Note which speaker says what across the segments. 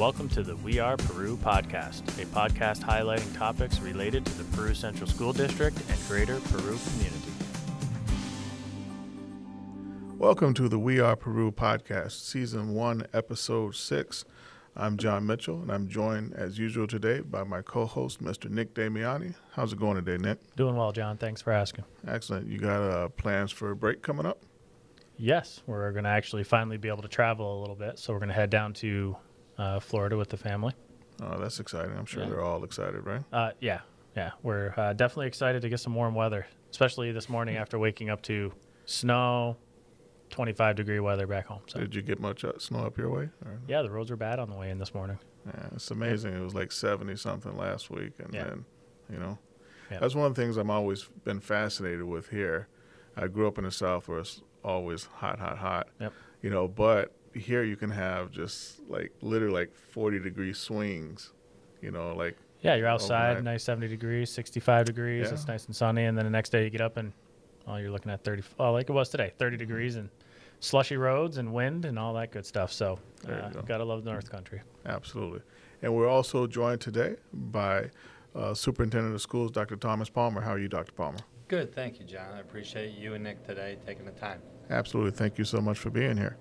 Speaker 1: Welcome to the We Are Peru podcast, a podcast highlighting topics related to the Peru Central School District and greater Peru community.
Speaker 2: Welcome to the We Are Peru podcast, season one, episode six. I'm John Mitchell, and I'm joined as usual today by my co host, Mr. Nick Damiani. How's it going today, Nick?
Speaker 1: Doing well, John. Thanks for asking.
Speaker 2: Excellent. You got uh, plans for a break coming up?
Speaker 1: Yes, we're going to actually finally be able to travel a little bit. So we're going to head down to uh, Florida with the family.
Speaker 2: Oh, that's exciting. I'm sure
Speaker 1: Yeah.
Speaker 2: they're all excited, right?
Speaker 1: Uh, yeah, yeah. We're uh, definitely excited to get some warm weather, especially this morning after waking up to snow, 25 degree weather back home. So
Speaker 2: Did you get much uh, snow up your way? Or?
Speaker 1: yeah, the roads were bad on the way in this morning.
Speaker 2: Yeah, it's amazing. It was like 70 something last week. And
Speaker 1: Yeah.
Speaker 2: then, you know,
Speaker 1: Yeah.
Speaker 2: that's one of the things I'm always been fascinated with here. I grew up in the South where it's always hot, hot, hot.
Speaker 1: Yep.
Speaker 2: You know, but here you can have just like literally like 40 degree swings, you know, like,
Speaker 1: Yeah, you're outside,
Speaker 2: Overnight.
Speaker 1: nice 70 degrees, 65 degrees.
Speaker 2: Yeah.
Speaker 1: It's nice and sunny, and then the next day you get up and oh, you're looking at 30. Oh, like it was today, 30
Speaker 2: Mm-hmm.
Speaker 1: degrees and slushy roads and wind and all that good stuff. So,
Speaker 2: you
Speaker 1: uh,
Speaker 2: go.
Speaker 1: gotta love the North Country.
Speaker 2: absolutely. And we're also joined today by uh, Superintendent of Schools, Dr. Thomas Palmer. How are you, Dr. Palmer?
Speaker 3: Good, thank you, John. I appreciate you and Nick today taking the time.
Speaker 2: Absolutely. Thank you so much for being here.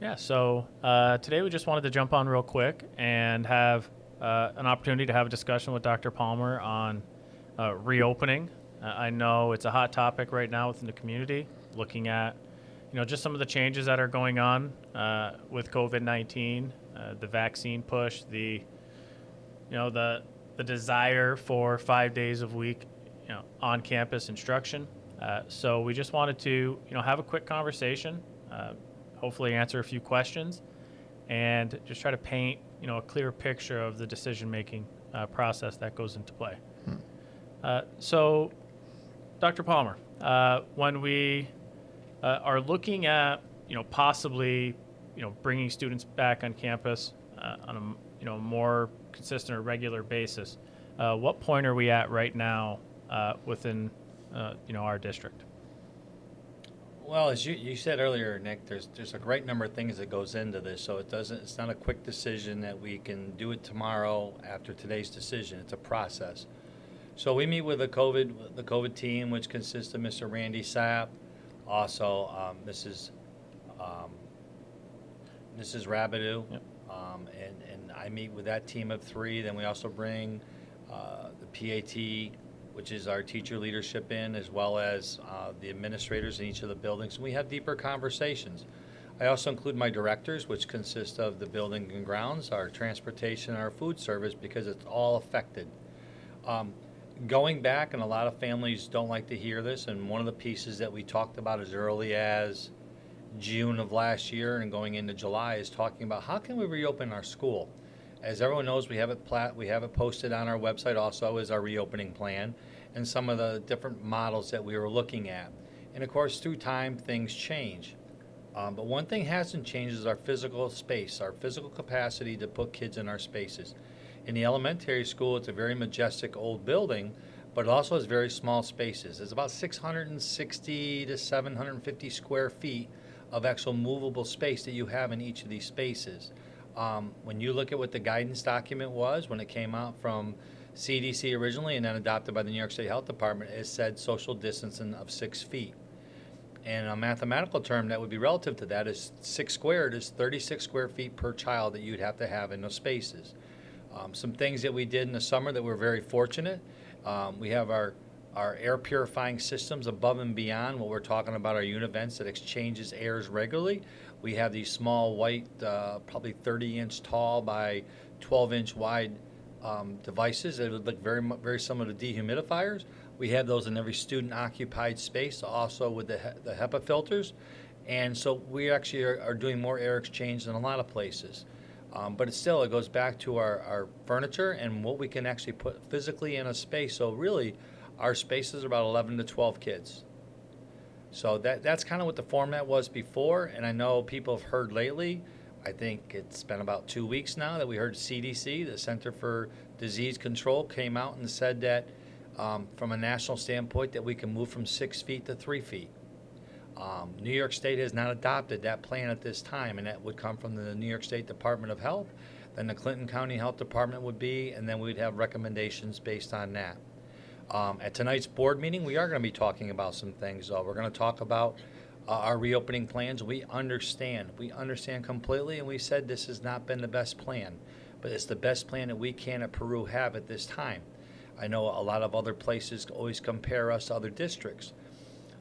Speaker 1: Yeah. So uh, today we just wanted to jump on real quick and have uh, an opportunity to have a discussion with Dr. Palmer on uh, reopening. Uh, I know it's a hot topic right now within the community, looking at you know just some of the changes that are going on uh, with COVID-19, uh, the vaccine push, the you know the the desire for five days of week you know on campus instruction. So we just wanted to you know have a quick conversation, hopefully answer a few questions, and just try to paint you know a clear picture of the decision making uh, process that goes into play. Uh, so, Dr. Palmer, uh, when we uh, are looking at you know possibly you know bringing students back on campus uh, on a you know more consistent or regular basis, uh, what point are we at right now uh, within uh, you know our district?
Speaker 3: Well, as you, you said earlier, Nick, there's there's a great number of things that goes into this, so it doesn't it's not a quick decision that we can do it tomorrow after today's decision. It's a process. So we meet with the COVID the COVID team, which consists of Mr. Randy Sapp, also um, Mrs. Um, Mrs. Rabideau,
Speaker 1: Yep.
Speaker 3: um, and and I meet with that team of three. Then we also bring uh, the PAT, which is our teacher leadership in, as well as uh, the administrators in each of the buildings. And we have deeper conversations. I also include my directors, which consist of the building and grounds, our transportation, and our food service, because it's all affected. Um, going back, and a lot of families don't like to hear this, and one of the pieces that we talked about as early as June of last year and going into July is talking about how can we reopen our school. As everyone knows, we have it plat, we have it posted on our website also as our reopening plan and some of the different models that we were looking at. And of course, through time, things change. Um, but one thing hasn't changed is our physical space, our physical capacity to put kids in our spaces. In the elementary school, it's a very majestic old building, but it also has very small spaces. It's about 660 to 750 square feet of actual movable space that you have in each of these spaces. Um, when you look at what the guidance document was when it came out from CDC originally and then adopted by the New York State Health Department, it said social distancing of six feet. And a mathematical term that would be relative to that is six squared is 36 square feet per child that you'd have to have in those spaces. Um, some things that we did in the summer that we're very fortunate. Um, we have our our air purifying systems above and beyond what we're talking about our unit vents that exchanges airs regularly. We have these small white, uh, probably 30 inch tall by 12 inch wide um, devices that would look very very similar to dehumidifiers. We have those in every student occupied space, also with the, the HEPA filters. And so we actually are, are doing more air exchange than a lot of places. Um, but it still, it goes back to our, our furniture and what we can actually put physically in a space. So really, our spaces are about 11 to 12 kids. So that that's kind of what the format was before. And I know people have heard lately. I think it's been about two weeks now that we heard CDC, the Center for Disease Control, came out and said that um, from a national standpoint that we can move from six feet to three feet. Um, New York State has not adopted that plan at this time, and that would come from the New York State Department of Health. then the Clinton County Health Department would be, and then we'd have recommendations based on that. Um, at tonight's board meeting, we are going to be talking about some things. Though. We're going to talk about uh, our reopening plans. We understand, we understand completely, and we said this has not been the best plan, but it's the best plan that we can at Peru have at this time. I know a lot of other places always compare us to other districts.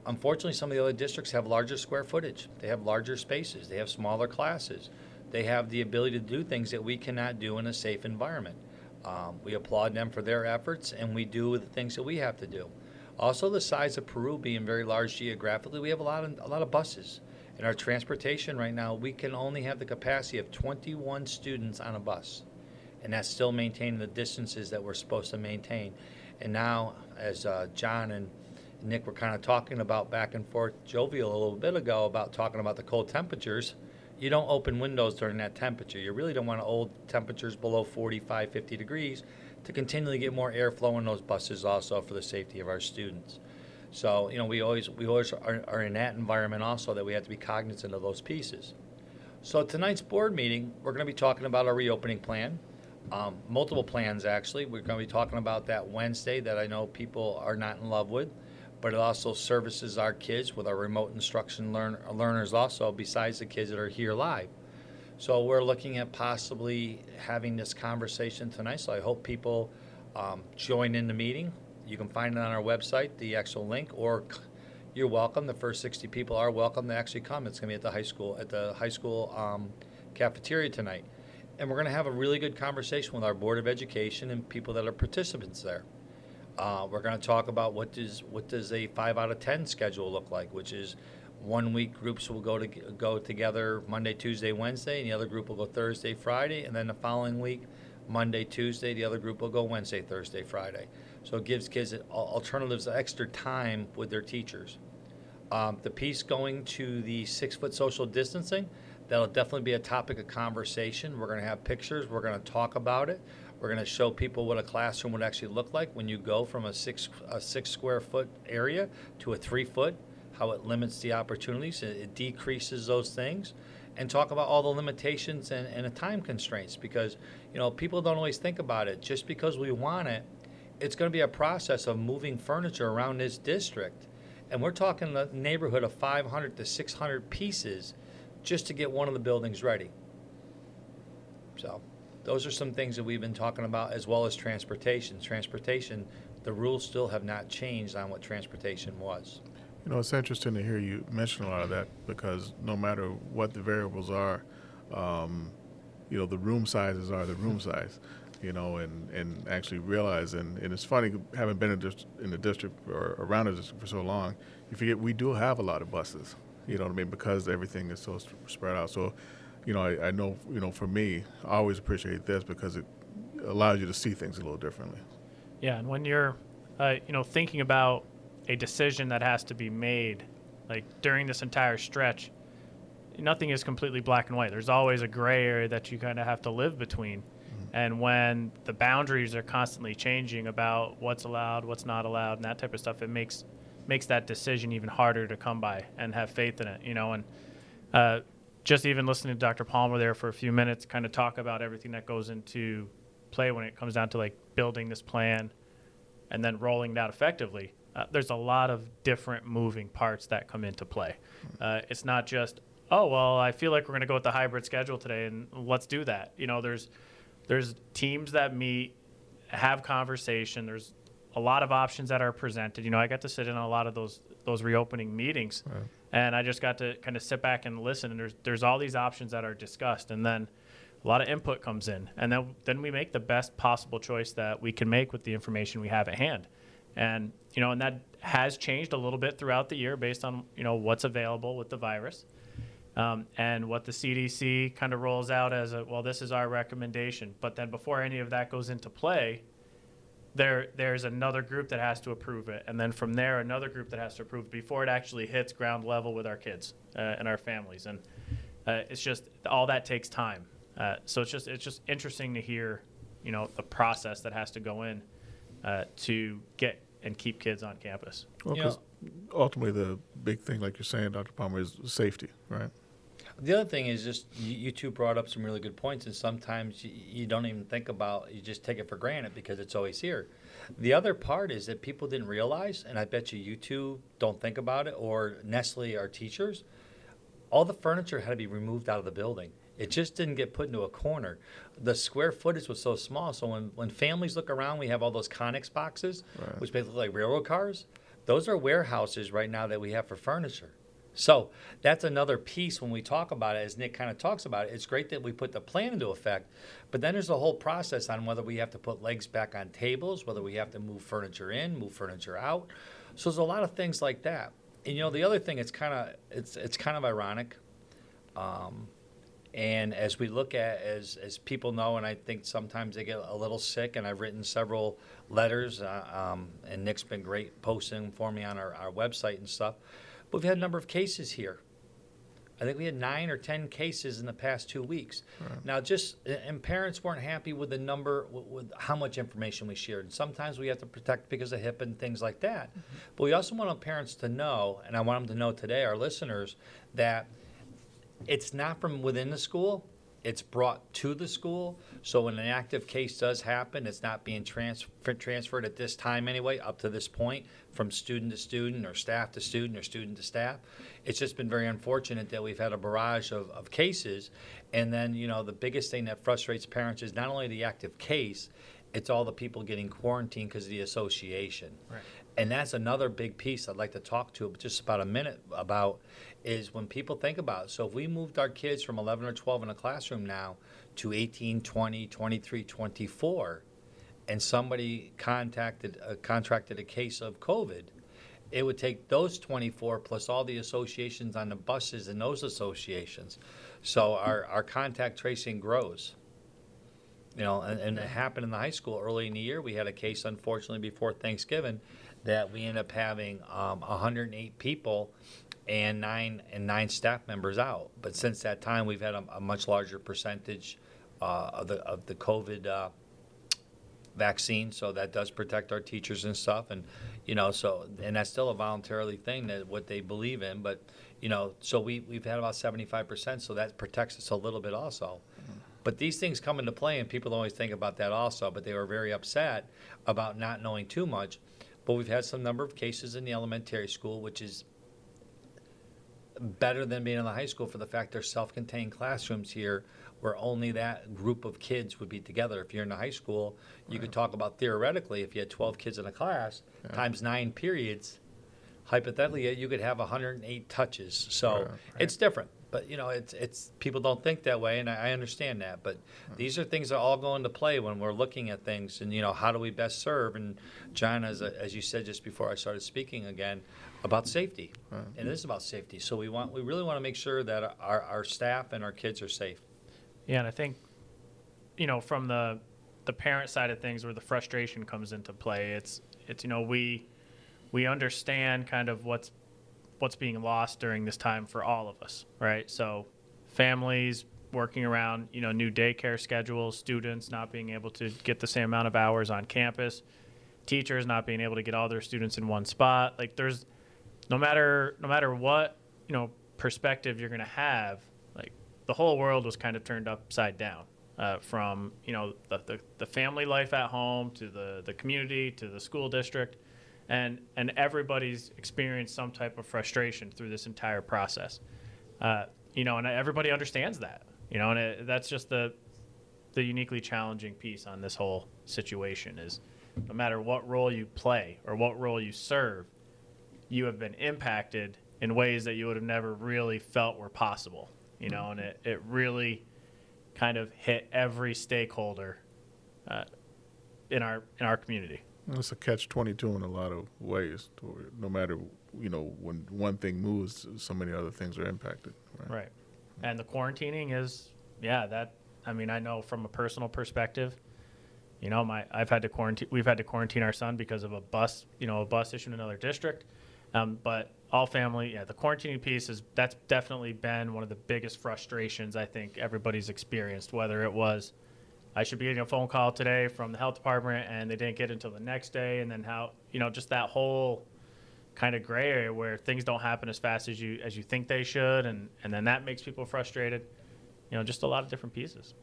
Speaker 3: Unfortunately, some of the other districts have larger square footage. They have larger spaces. They have smaller classes. They have the ability to do things that we cannot do in a safe environment. Um, we applaud them for their efforts, and we do the things that we have to do. Also, the size of Peru being very large geographically, we have a lot of a lot of buses. In our transportation right now, we can only have the capacity of 21 students on a bus, and that's still maintaining the distances that we're supposed to maintain. And now, as uh, John and Nick were kind of talking about back and forth jovial a little bit ago about talking about the cold temperatures, you don't open windows during that temperature. You really don't want to hold temperatures below 45, 50 degrees to continually get more airflow in those buses also for the safety of our students. So, you know, we always, we always are, are in that environment also that we have to be cognizant of those pieces. So tonight's board meeting, we're going to be talking about our reopening plan. Um, multiple plans, actually. We're going to be talking about that Wednesday that I know people are not in love with, but it also services our kids with our remote instruction learn, learners also, besides the kids that are here live. So we're looking at possibly having this conversation tonight. So I hope people um, join in the meeting. You can find it on our website, the actual link, or you're welcome. The first 60 people are welcome to actually come. It's going to be at the high school at the high school um, cafeteria tonight, and we're going to have a really good conversation with our board of education and people that are participants there. Uh, we're going to talk about what does what does a five out of ten schedule look like, which is one week groups will go to go together Monday, Tuesday, Wednesday, and the other group will go Thursday, Friday, and then the following week, Monday, Tuesday, the other group will go Wednesday, Thursday, Friday. So it gives kids alternatives, extra time with their teachers. Um, the piece going to the six foot social distancing, that'll definitely be a topic of conversation. We're going to have pictures. We're going to talk about it. We're going to show people what a classroom would actually look like when you go from a six a six square foot area to a three foot how it limits the opportunities, it, decreases those things, and talk about all the limitations and, and the time constraints because you know people don't always think about it. Just because we want it, it's going to be a process of moving furniture around this district, and we're talking the neighborhood of 500 to 600 pieces just to get one of the buildings ready. So, those are some things that we've been talking about, as well as transportation. Transportation, the rules still have not changed on what transportation was.
Speaker 2: You know, it's interesting to hear you mention a lot of that because no matter what the variables are, um, you know, the room sizes are the room size, you know, and, and actually realize, and, and it's funny, having been in, dist- in the district or around the district for so long, you forget we do have a lot of buses, you know what I mean, because everything is so spread out. So, you know, I, I know, you know, for me, I always appreciate this because it allows you to see things a little differently.
Speaker 1: Yeah, and when you're, uh, you know, thinking about a decision that has to be made like during this entire stretch nothing is completely black and white there's always a gray area that you kind of have to live between mm-hmm. and when the boundaries are constantly changing about what's allowed what's not allowed and that type of stuff it makes makes that decision even harder to come by and have faith in it you know and uh, just even listening to dr palmer there for a few minutes kind of talk about everything that goes into play when it comes down to like building this plan and then rolling that effectively uh, there's a lot of different moving parts that come into play. Uh, it's not just, oh well, I feel like we're going to go with the hybrid schedule today, and let's do that. You know, there's there's teams that meet, have conversation. There's a lot of options that are presented. You know, I got to sit in a lot of those those reopening meetings, right. And I just got to kind of sit back and listen. And there's there's all these options that are discussed, and then a lot of input comes in, and then then we make the best possible choice that we can make with the information we have at hand and you know, and that has changed a little bit throughout the year based on you know what's available with the virus. Um, and what the CDC kind of rolls out as a well, this is our recommendation. But then before any of that goes into play, there there's another group that has to approve it, and then from there another group that has to approve it before it actually hits ground level with our kids uh, and our families. And uh, it's just all that takes time. Uh, so it's just it's just interesting to hear, you know, the process that has to go in uh, to get and keep kids on campus.
Speaker 2: Well, because ultimately the big thing, like you're saying, Dr. Palmer, is safety, right?
Speaker 3: The other thing is just you, you two brought up some really good points, and sometimes you, you don't even think about. You just take it for granted because it's always here. The other part is that people didn't realize, and I bet you you two don't think about it, or Nestle, our teachers, all the furniture had to be removed out of the building. It just didn't get put into a corner. The square footage was so small, so when, when families look around, we have all those Conex boxes,
Speaker 2: Right.
Speaker 3: which basically look like railroad cars. Those are warehouses right now that we have for furniture. So that's another piece when we talk about it, as Nick kind of talks about it. It's great that we put the plan into effect, but then there's a whole process on whether we have to put legs back on tables, whether we have to move furniture in, move furniture out. So there's a lot of things like that. And you know, the other thing, it's kind of it's it's kind of ironic. Um, and as we look at, as, as people know, and I think sometimes they get a little sick, and I've written several letters, uh, um, and Nick's been great posting for me on our, our website and stuff. We've had a number of cases here. I think we had nine or ten cases in the past two weeks. Now, just and parents weren't happy with the number, with, with how much information we shared. And sometimes we have to protect because of HIP and things like that. Mm-hmm. But we also want our parents to know, and I want them to know today, our listeners, that it's not from within the school it's brought to the school. So when an active case does happen it's not being transfer- transferred at this time anyway up to this point from student to student or staff to student or student to staff. It's just been very unfortunate that we've had a barrage of, of cases. And then you know the biggest thing that frustrates parents is not only the active case it's all the people getting quarantined because of the association.
Speaker 1: Right.
Speaker 3: and that's another big piece I'd like to talk to just about a minute about is when people think about it. So if we moved our kids from 11 or 12 in a classroom now to 18, 20, 23, 24, and somebody contacted uh, contracted a case of COVID, it would take those 24 plus all the associations on the buses and those associations. So our, our contact tracing grows. You know, and, and it happened in the high school early in the year. We had a case, unfortunately, before Thanksgiving, that we ended up having um, 108 people and nine and nine staff members out. But since that time, we've had a, a much larger percentage uh, of the of the COVID uh, vaccine, so that does protect our teachers and stuff. And you know, so and that's still a voluntarily thing that what they believe in. But you know, so we we've had about 75 percent, so that protects us a little bit also. But these things come into play, and people always think about that also. But they were very upset about not knowing too much. But we've had some number of cases in the elementary school, which is better than being in the high school for the fact there's self-contained classrooms here where only that group of kids would be together. If you're in a high school, you could talk about theoretically if you had 12 kids in a class times nine periods, hypothetically you could have 108 touches. So
Speaker 2: Right.
Speaker 3: it's different. But you know, it's it's people don't think that way, and I, I understand that. But these are things that all go into play when we're looking at things, and you know, how do we best serve? And John, as as you said just before I started speaking again, about safety, and it is about safety. So we want we really want to make sure that our our staff and our kids are safe.
Speaker 1: Yeah, and I think, you know, from the the parent side of things, where the frustration comes into play, it's it's you know we we understand kind of what's what's being lost during this time for all of us, right? So, families working around you know new daycare schedules, students not being able to get the same amount of hours on campus, teachers not being able to get all their students in one spot. Like there's no matter no matter what you know perspective you're going to have like the whole world was kind of turned upside down uh, from you know the, the, the family life at home to the, the community to the school district and and everybody's experienced some type of frustration through this entire process uh, you know and everybody understands that you know and it, that's just the the uniquely challenging piece on this whole situation is no matter what role you play or what role you serve you have been impacted in ways that you would have never really felt were possible. You know, and it, it really kind of hit every stakeholder uh, in our in our community.
Speaker 2: It's a catch twenty two in a lot of ways. No matter you know when one thing moves, so many other things are impacted. Right.
Speaker 1: Right. And the quarantining is, yeah, that, I mean, I know from a personal perspective, you know, my, I've had to quarantine, we've had to quarantine our son because of a bus, you know, a bus issue in another district. Um, but all family, yeah, the quarantining piece is, that's definitely been one of the biggest frustrations I think everybody's experienced, whether it was, I should be getting a phone call today from the health department and they didn't get it until the next day. And then how, you know, just that whole kind of gray area where things don't happen as fast as you as you think they should, and and then that makes people frustrated. You know, just a lot of different pieces.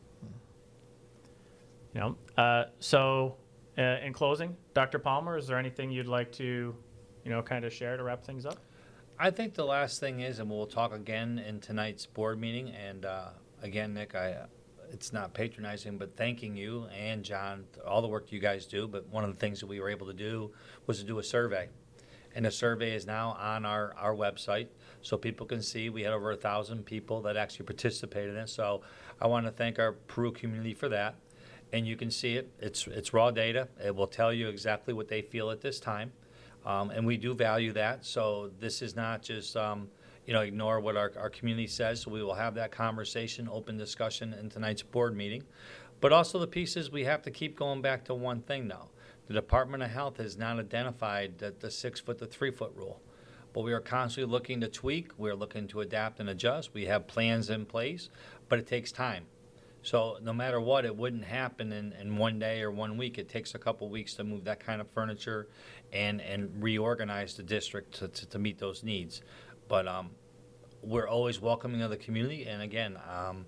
Speaker 1: You know, uh, so uh, in closing, Dr. Palmer, is there anything you'd like to, you know, kind of share to wrap things up?
Speaker 3: I think the last thing is, and we'll talk again in tonight's board meeting. And uh, again, Nick, I it's not patronizing, but thanking you and John all the work you guys do. But one of the things that we were able to do was to do a survey, and the survey is now on our our website, so people can see. We had over a thousand people that actually participated in it. So I want to thank our Peru community for that. And you can see it. It's it's raw data. It will tell you exactly what they feel at this time, um, and we do value that. So this is not just. Um, you know, ignore what our, our community says. So we will have that conversation, open discussion in tonight's board meeting. But also the pieces we have to keep going back to one thing though. The Department of Health has not identified the, the six foot to three foot rule. But we are constantly looking to tweak. We're looking to adapt and adjust. We have plans in place, but it takes time. So no matter what, it wouldn't happen in, in one day or one week. It takes a couple weeks to move that kind of furniture and, and reorganize the district to, to, to meet those needs. But um, we're always welcoming of the community. And again, um,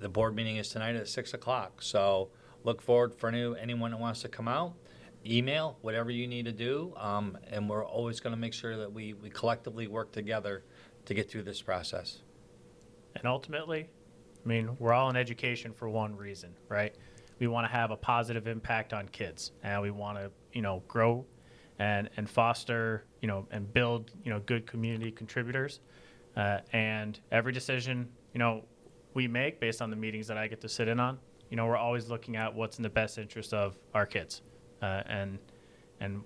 Speaker 3: the board meeting is tonight at six o'clock. So look forward for any, anyone that wants to come out. Email whatever you need to do, um, and we're always going to make sure that we, we collectively work together to get through this process.
Speaker 1: And ultimately, I mean, we're all in education for one reason, right? We want to have a positive impact on kids, and we want to, you know, grow and and foster, you know, and build, you know, good community contributors. Uh, and every decision, you know, we make based on the meetings that I get to sit in on, you know, we're always looking at what's in the best interest of our kids, uh, and and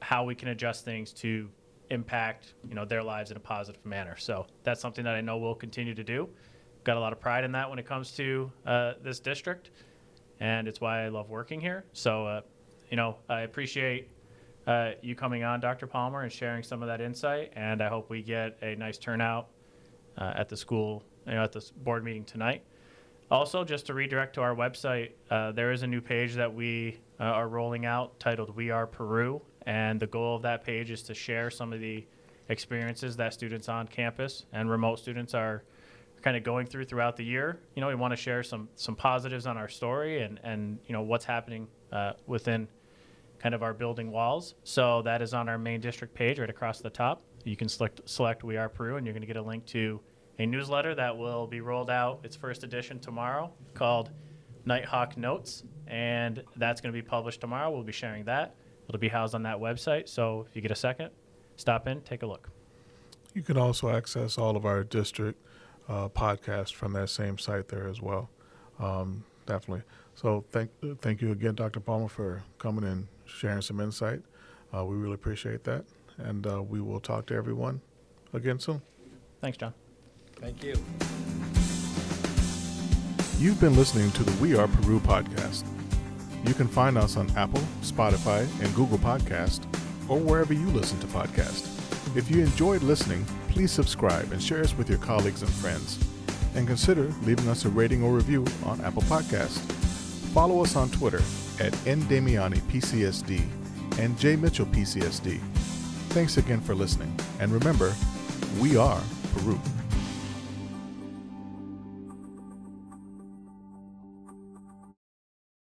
Speaker 1: how we can adjust things to impact, you know, their lives in a positive manner. So that's something that I know we'll continue to do. Got a lot of pride in that when it comes to uh, this district, and it's why I love working here. So, uh, you know, I appreciate uh, you coming on, Dr. Palmer, and sharing some of that insight. And I hope we get a nice turnout uh, at the school, you know, at this board meeting tonight. Also, just to redirect to our website, uh, there is a new page that we uh, are rolling out titled We Are Peru. And the goal of that page is to share some of the experiences that students on campus and remote students are kind of going through throughout the year. You know, we want to share some some positives on our story and and you know what's happening uh, within kind of our building walls. So that is on our main district page right across the top. You can select, select We Are Peru, and you're going to get a link to a newsletter that will be rolled out, its first edition tomorrow, called Nighthawk Notes. And that's going to be published tomorrow. We'll be sharing that. It'll be housed on that website. So if you get a second, stop in, take a look.
Speaker 2: You can also access all of our district uh, podcasts from that same site there as well. Um, definitely. So thank thank you again, Dr. Palmer, for coming and sharing some insight. Uh, we really appreciate that, and uh, we will talk to everyone again soon.
Speaker 1: Thanks, John.
Speaker 3: Thank you.
Speaker 2: You've been listening to the We Are Peru podcast. You can find us on Apple, Spotify, and Google Podcast, or wherever you listen to podcasts. If you enjoyed listening, please subscribe and share us with your colleagues and friends. And consider leaving us a rating or review on Apple Podcast. Follow us on Twitter at ndamiani PCSD and jmitchellpcsd. Thanks again for listening, and remember, we are Peru.